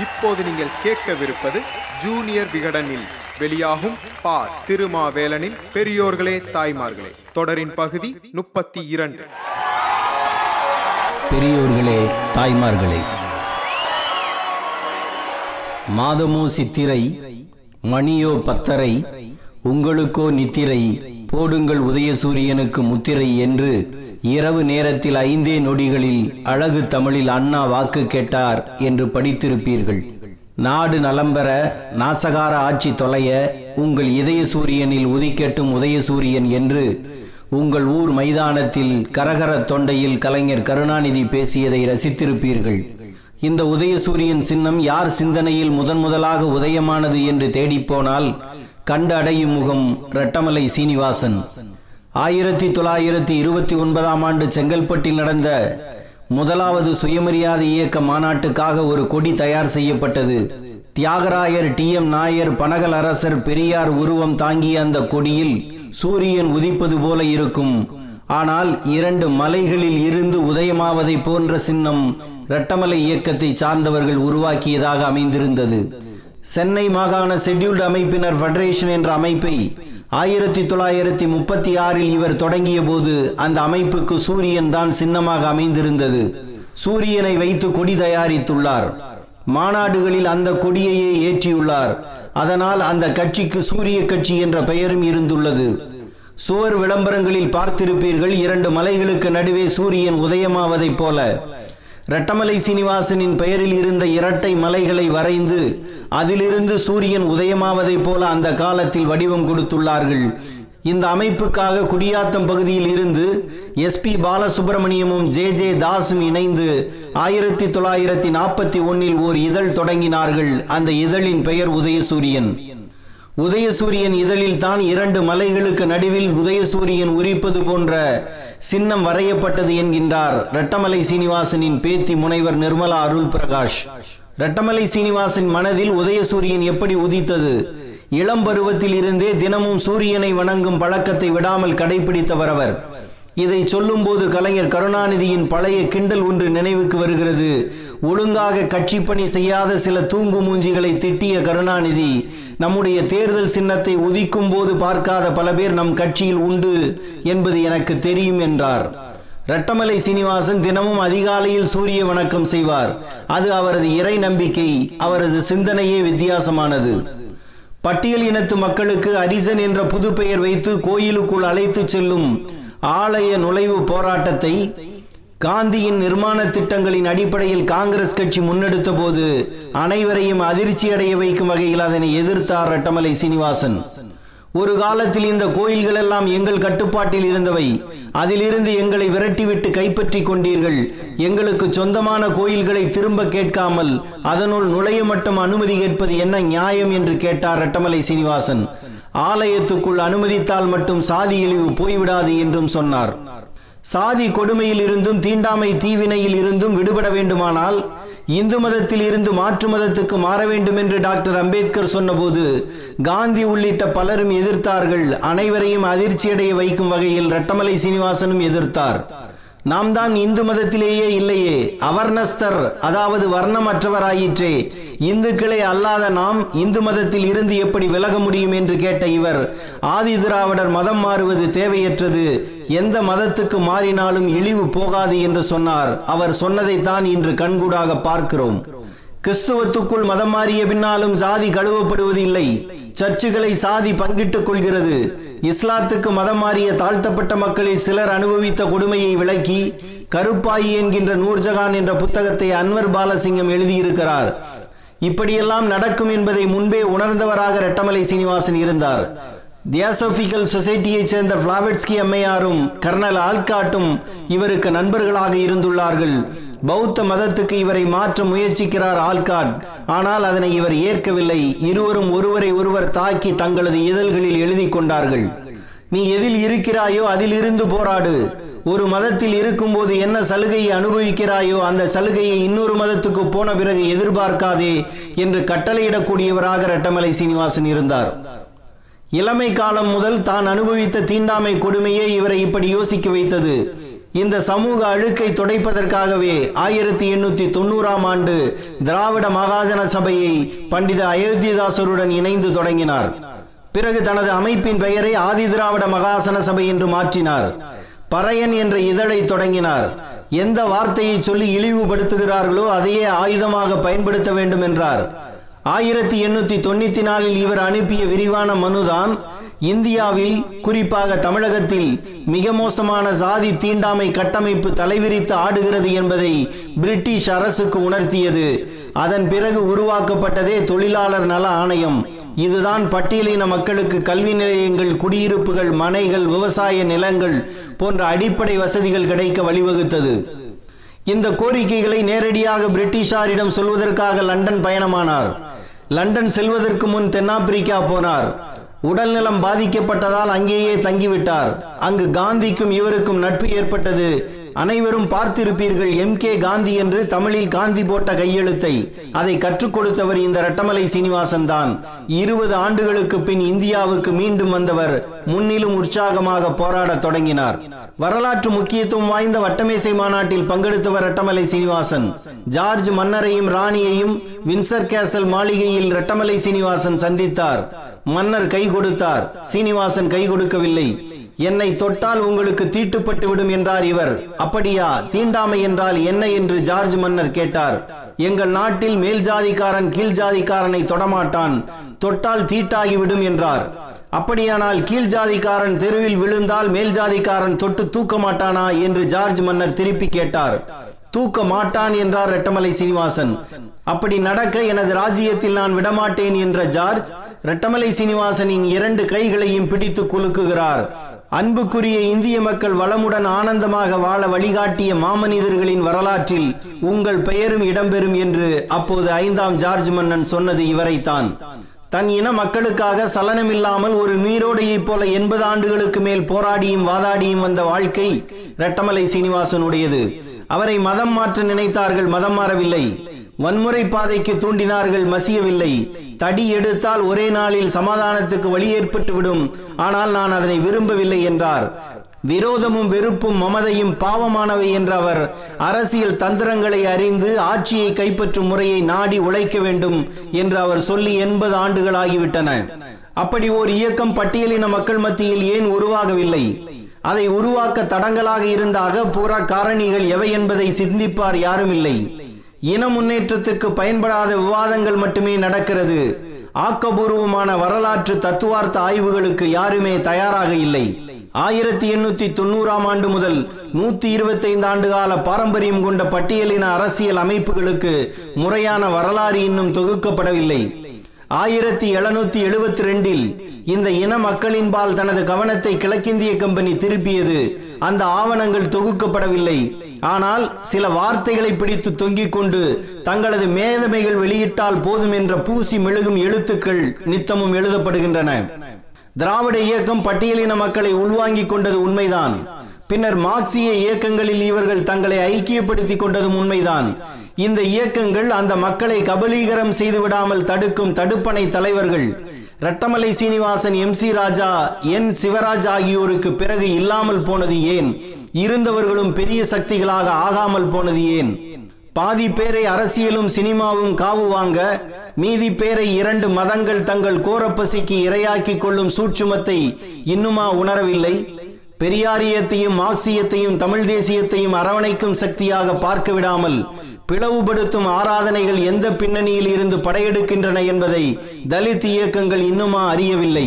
இப்போது நீங்கள் கேட்கவிருப்பது ஜூனியர் விகடனில் வெளியாகும் பா. திருமாவேலனின் பெரியோர்களே தாய்மார்களே. தொடரின் பகுதி முப்பத்தி இரண்டு பெரியோர்களே தாய்மார்களே. மாதமோ சித்திரை மணியோ பத்தரை உங்களுக்கோ நித்திரை போடுங்கள் உதயசூரியனுக்கு முத்திரை என்று இரவு நேரத்தில் ஐந்தே நொடிகளில் அழகு தமிழில் அண்ணா வாக்கு கேட்டார் என்று படித்திருப்பீர்கள். நாடு நலம்பெற நாசகார ஆட்சி தொலைய உங்கள் இதய சூரியனில் உதிக்கட்டும் உதயசூரியன் என்று உங்கள் ஊர் மைதானத்தில் கரகர தொண்டையில் கலைஞர் கருணாநிதி பேசியதை ரசித்திருப்பீர்கள். இந்த உதயசூரியன் சின்னம் யார் சிந்தனையில் முதன் முதலாக உதயமானது என்று தேடிப்போனால் கண்டு அடையும் முகம் ரெட்டமலை சீனிவாசன். ஆயிரத்தி தொள்ளாயிரத்தி இருபத்தி ஒன்பதாம் ஆண்டு செங்கல்பட்டில் நடந்த முதலாவது சுயமரியாதை இயக்க மாநாட்டுக்காக ஒரு கொடி தயார் செய்யப்பட்டது. தியாகராயர் டி. எம். நாயர் பனகல் அரசர் பெரியார் உருவம் தாங்கிய அந்த கொடியில் சூரியன் உதிப்பது போல இருக்கும். ஆனால் இரண்டு மலைகளில் இருந்து உதயமாவதை போன்ற சின்னம் இரட்டமலை இயக்கத்தை சார்ந்தவர்கள் உருவாக்கியதாக அமைந்திருந்தது. சென்னை மாகாண ஷெட்யூல்டு அமைப்பினர் ஃபெடரேஷன் என்ற அமைப்பை ஆயிரத்தி தொள்ளாயிரத்தி முப்பத்தி ஆறில் இவர் தொடங்கிய போது அந்த அமைப்புக்கு சூரியன் தான் சின்னமாக அமைந்திருந்தது. சூரியனை வைத்து கொடி தயாரித்துள்ளார். மாநாடுகளில் அந்த கொடியையே ஏற்றியுள்ளார். அதனால் அந்த கட்சிக்கு சூரிய கட்சி என்ற பெயரும் இருந்துள்ளது. சுவர் விளம்பரங்களில் பார்த்திருப்பீர்கள் இரண்டு மலைகளுக்கு நடுவே சூரியன் உதயமாவதைப் போல. ரெட்டமலை சீனிவாசனின் பெயரில் இருந்த இரட்டை மலைகளை வரைந்து அதிலிருந்து சூரியன் உதயமாவதைப் போல அந்த காலத்தில் வடிவம் கொடுத்துள்ளார்கள். இந்த அமைப்புக்காக குடியாத்தம் பகுதியில் இருந்து எஸ் பி பாலசுப்பிரமணியமும் ஜே ஜே தாஸும் இணைந்து ஆயிரத்தி தொள்ளாயிரத்தி நாற்பத்தி ஒன்னில் ஓர் இதழ் தொடங்கினார்கள். அந்த இதழின் பெயர் உதயசூரியன். உதயசூரியன் இதழில் தான் இரண்டு மலைகளுக்கு நடுவில் உதயசூரியன் உரிப்பது போன்ற சின்னம் வரையப்பட்டது என்கின்றார். ரெட்டமலை சீனிவாசனின் பேத்தி முனைவர் நிர்மலா அருள் பிரகாஷ் ரெட்டமலை சீனிவாசன் மனதில் உதயசூரியன் எப்படி உதித்தது? இளம் பருவத்தில் இருந்தே தினமும் சூரியனை வணங்கும் பழக்கத்தை விடாமல் கடைபிடித்தவர் அவர். இதை சொல்லும்போது கலைஞர் கருணாநிதியின் பழைய கிண்டல் ஒன்று நினைவுக்கு வருகிறது. ஒழுங்காக கட்சி பணி செய்யாத சில தூங்கு மூஞ்சிகளை திட்டிய கருணாநிதி நம்முடைய தேர்தல் சின்னத்தை உதிக்கும் போது பார்க்காத பல பேர் நம் கட்சியில் உண்டு என்பது எனக்கு தெரியும் என்றார். ரெட்டமலை சீனிவாசன் தினமும் அதிகாலையில் சூரிய வணக்கம் செய்வார். அது அவரது இறை நம்பிக்கை அவரது சிந்தனையே வித்தியாசமானது. பட்டியல் இனத்து மக்களுக்கு அரிசன் என்ற புது பெயர் வைத்து கோயிலுக்குள் அழைத்து செல்லும் ஆலய நுழைவு போராட்டத்தை காந்தியின் நிர்மாண திட்டங்களின் அடிப்படையில் காங்கிரஸ் கட்சி முன்னெடுத்த போது அனைவரையும் அதிர்ச்சியடைய வைக்கும் வகையில் அதனை எதிர்த்தார் ரட்டமலை சீனிவாசன். ஒரு காலத்தில் இந்த கோயில்கள் எல்லாம் எங்கள் கட்டுப்பாட்டில் இருந்தவை. அதிலிருந்து எங்களை விரட்டிவிட்டு கைப்பற்றி கொண்டீர்கள். எங்களுக்கு சொந்தமான கோயில்களை திரும்ப கேட்காமல் அதனுள் நுழைய மட்டும் அனுமதி கேட்பது என்ன நியாயம் என்று கேட்டார் ரட்டமலை சீனிவாசன். ஆலயத்துக்குள் அனுமதித்தால் மட்டும் சாதி இழிவு போய்விடாது என்றும் சொன்னார். சாதி கொடுமையில் இருந்தும் தீண்டாமை தீவினையில் இருந்தும் விடுபட வேண்டுமானால் இந்து மதத்தில் இருந்து மாற்று மதத்துக்கு மாற வேண்டும் என்று டாக்டர் அம்பேத்கர் சொன்னபோது காந்தி உள்ளிட்ட பலரும் எதிர்த்தார்கள். அனைவரையும் அதிர்ச்சியடைய வைக்கும் வகையில் ரட்டமலை சீனிவாசனும் எதிர்த்தார். நாம் தான் இந்து மதத்திலேயே இல்லையே. அவர்ணஸ்தர் அதாவது வர்ணமற்றவராயிற்றே. இந்துக்களே அல்லாத நாம் இந்து மதத்தில் இருந்து எப்படி விலக முடியும் என்று கேட்ட இவர் ஆதி திராவிடர் மதம் மாறுவது தேவையற்றது. எந்த மதத்துக்கு மாறினாலும் இழிவு போகாது என்று சொன்னார். அவர் சொன்னதைத்தான் இன்று கண்கூடாக பார்க்கிறோம். கிறிஸ்துவத்துக்குள் மதம் மாறிய பின்னாலும் சாதி கழுவப்படுவது இல்லை. சர்ச்சுகளை சாதி பங்கிட்டுக் கொள்கிறது. இஸ்லாத்துக்கு மதம் மாறிய தாழ்த்தப்பட்ட மக்களில் சிலர் அனுபவித்த கொடுமையை விளக்கி கருப்பாயி என்கின்ற நூர்ஜஹான் என்ற புத்தகத்தை அன்வர் பாலசிங்கம் எழுதியிருக்கிறார். இப்படியெல்லாம் நடக்கும் என்பதை முன்பே உணர்ந்தவராக ரெட்டமலை சீனிவாசன் இருந்தார். தியாசோபிக்கல் சொசைட்டியைச் சேர்ந்த பிளாவெட்ஸ்கி அம்மையாரும் கர்னல் ஆல்காட்டும் இவருக்கு நண்பர்களாக இருந்துள்ளார்கள். பௌத்த மதத்துக்கு இவரை மாற்ற முயற்சிக்கிறார் ஆல்காட் ஆனால் அதனை இவர் ஏற்கவில்லை. இருவரும் ஒருவரை ஒருவர் தாக்கி தங்களது இதழ்களில் எழுதி கொண்டார்கள். நீ எதில் இருக்கிறாயோ அதில் இருந்து போராடு. ஒரு மதத்தில் இருக்கும்போது என்ன சலுகையை அனுபவிக்கிறாயோ அந்த சலுகையை இன்னொரு மதத்துக்கு போன பிறகு எதிர்பார்க்காதே என்று கட்டளையிடக்கூடியவராக ரெட்டமலை சீனிவாசன் இருந்தார். இளமை காலம் முதல் தான் அனுபவித்த தீண்டாமை கொடுமையே இவரை இப்படி யோசிக்க வைத்தது. இந்த சமூக அழுக்கை துடைப்பதற்காகவே ஆயிரத்தி எண்ணூத்தி தொண்ணூறாம் ஆண்டு திராவிட மகாஜன சபையை பண்டித அயோத்திதாசருடன் இணைந்து தொடங்கினார். பிறகு தனது அமைப்பின் பெயரை ஆதி திராவிட மகாசன சபை என்று மாற்றினார். பறையன் என்ற இதழை தொடங்கினார். எந்த வார்த்தையை சொல்லி இழிவுபடுத்துகிறார்களோ அதையே ஆயுதமாக பயன்படுத்த வேண்டும் என்றார். ஆயிரத்தி எண்ணூத்தி தொண்ணூத்தி நாலில் இவர் அனுப்பிய விரிவான மனுதான் இந்தியாவில் குறிப்பாக தமிழகத்தில் மிக மோசமான சாதி தீண்டாமை கட்டமைப்பு தலைவிரித்து ஆடுகிறது என்பதை பிரிட்டிஷ் அரசுக்கு உணர்த்தியது. அதன் பிறகு உருவாக்கப்பட்டதே தொழிலாளர் நல ஆணையம். இதுதான் பட்டியலின மக்களுக்கு கல்வி நிலையங்கள் குடியிருப்புகள் மனைகள் விவசாய நிலங்கள் போன்ற அடிப்படை வசதிகள் கிடைக்க வழிவகுத்தது. இந்த கோரிக்கைகளை நேரடியாக பிரிட்டிஷாரிடம் சொல்வதற்காக லண்டன் பயணமானார். லண்டன் செல்வதற்கு முன் தென்னாப்பிரிக்கா போனார். உடல்நலம் பாதிக்கப்பட்டதால் அங்கேயே தங்கிவிட்டார். அங்கு காந்திக்கும் இவருக்கும் நட்பு ஏற்பட்டது. அனைவரும் பார்த்திருப்பீர்கள் எம். கே. காந்தி என்று தமிழில் காந்தி போட்ட கையெழுத்தை. அதை கற்றுக் கொடுத்தவர் இந்த ரட்டமலை சீனிவாசன் தான். இருபது ஆண்டுகளுக்கு பின் இந்தியாவுக்கு மீண்டும் வந்தவர். முன்னிலும் உற்சாகமாக போராடத் தொடங்கினார். வரலாற்று முக்கியத்துவம் வாய்ந்த வட்டமேசை மாநாட்டில் பங்கெடுத்தவர் ரட்டமலை சீனிவாசன். ஜார்ஜ் மன்னரையும் ராணியையும் வின்சர் கேசல் மாளிகையில் ரட்டமலை சீனிவாசன் சந்தித்தார். மன்னர் கை கொடுத்தார். சீனிவாசன் கை கொடுக்கவில்லை. என்னை தொட்டால் உங்களுக்கு தீட்டுப்பட்டு விடும் என்றார் இவர். அப்படியா? தீண்டாமை என்றால் என்ன என்று ஜார்ஜ் மன்னர் கேட்டார். எங்கள் நாட்டில் மேல் ஜாதிக்காரன் கீழ் ஜாதிக்காரனை தொடமாட்டான். தொட்டால் தீட்டாகிவிடும் என்றார். அப்படியானால் கீழ் ஜாதிக்காரன் தெருவில் விழுந்தால் மேல் ஜாதிக்காரன் தொட்டு தூக்க மாட்டானா என்று ஜார்ஜ் மன்னர் திருப்பி கேட்டார். தூக்க மாட்டான் என்றார் ரெட்டமலை சீனிவாசன். அப்படி நடக்க எனது ராஜ்யத்தில் நான் விடமாட்டேன் என்ற ஜார்ஜ் ரெட்டமலை சீனிவாசனின் இரண்டு கைகளையும் பிடித்து குலுக்குகிறார். அன்புக்குரிய இந்திய மக்கள் வளமுடன் ஆனந்தமாக வாழ வழிகாட்டிய மாமனிதர்களின் வரலாற்றில் உங்கள் பெயரும் இடம்பெறும் என்று அப்போது ஐந்தாம் ஜார்ஜ் மன்னன் சொன்னது இவரைத்தான். தன் இன மக்களுக்காக சலனமில்லாமல் ஒரு நீரோடையைப் போல எண்பது ஆண்டுகளுக்கு மேல் போராடியும் வாதாடியும் வந்த வாழ்க்கை ரெட்டமலை சீனிவாசனுடையது. அவரை மதம் மாற்ற நினைத்தார்கள் மதம் மாறவில்லை. வன்முறை பாதைக்கு தூண்டினார்கள் மசியவில்லை. தடி எடுத்தால் ஒரே நாளில் சமாதானத்துக்கு வழி ஏற்பட்டு விடும். ஆனால் நான் அதனை விரும்பவில்லை என்றார். விரோதமும் வெறுப்பும் மமதையும் பாவமானவை என்ற அவர் அரசியல் தந்திரங்களை அறிந்து ஆட்சியை கைப்பற்றும் முறையை நாடி உழைக்க வேண்டும் என்று அவர் சொல்லி எண்பது ஆண்டுகளாகிவிட்டன அப்படி ஓர் இயக்கம் பட்டியலின மக்கள் மத்தியில் ஏன் உருவாகவில்லை? அதை உருவாக்க தடங்களாக இருந்த அகப்புற காரணிகள் எவை என்பதை சிந்திப்பார் யாரும் இல்லை இன முன்னேற்றத்துக்கு பயன்படாத விவாதங்கள் மட்டுமே நடக்கிறது. ஆக்கபூர்வமான வரலாற்று தத்துவார்த்த ஆய்வுகளுக்கு யாருமே தயாராக இல்லை. ஆயிரத்தி எண்ணூத்தி தொண்ணூறாம் ஆண்டு முதல் நூத்தி இருபத்தைந்து ஆண்டு கால பாரம்பரியம் கொண்ட பட்டியலின அரசியல் அமைப்புகளுக்கு முறையான வரலாறு இன்னும் தொகுக்கப்படவில்லை. ஆயிரத்தி எழுநூத்தி எழுபத்தி ரெண்டில் இந்த இன மக்களின்பால் தனது கவனத்தை கிழக்கிந்திய கம்பெனி திருப்பியது. அந்த ஆவணங்கள் தொகுக்கப்படவில்லை. ஆனால் சில வார்த்தைகளை பிடித்து தொங்கிக் கொண்டு தங்களது மேதமைகள் வெளியிட்டால் போதும் என்ற பூசி மெழுகும் எழுத்துக்கள் நித்தமும் எழுதப்படுகின்றன. திராவிட இயக்கம் பட்டியலின மக்களை உள்வாங்கிக் கொண்டது உண்மைதான். பின்னர் மார்க்சிய இயக்கங்களில் இவர்கள் தங்களை ஐக்கியப்படுத்திக் கொண்டதும் உண்மைதான். இந்த இயக்கங்கள் அந்த மக்களை கபலீகரம் செய்து விடாமல் தடுக்கும் தடுப்பணை தலைவர்கள். Rettamalai Srinivasan M C Raja N Sivaraj ஆகியோருக்கு பிறகு இல்லாமல் போனது ஏன்? இருந்தவர்களும் பெரிய சக்திகளாக ஆகாமல் போனது ஏன்? பாதி பேரை அரசியலும் சினிமாவும் காவு வாங்க மீதி பேரை இரண்டு மதங்கள் தங்கள் கோரப்பசிக்கு இரையாக்கி கொள்ளும் சூட்சுமத்தை இன்னுமா உணரவில்லை? பெரியாரியத்தையும் மார்க்சியத்தையும் தமிழ் தேசியத்தையும் அரவணைக்கும் சக்தியாக பார்க்க விடாமல் பிளவுபடுத்தும் ஆராதனைகள் எந்த பின்னணியில் இருந்து படையெடுக்கின்றன என்பதை தலித் இயக்கங்கள் இன்னுமா அறியவில்லை.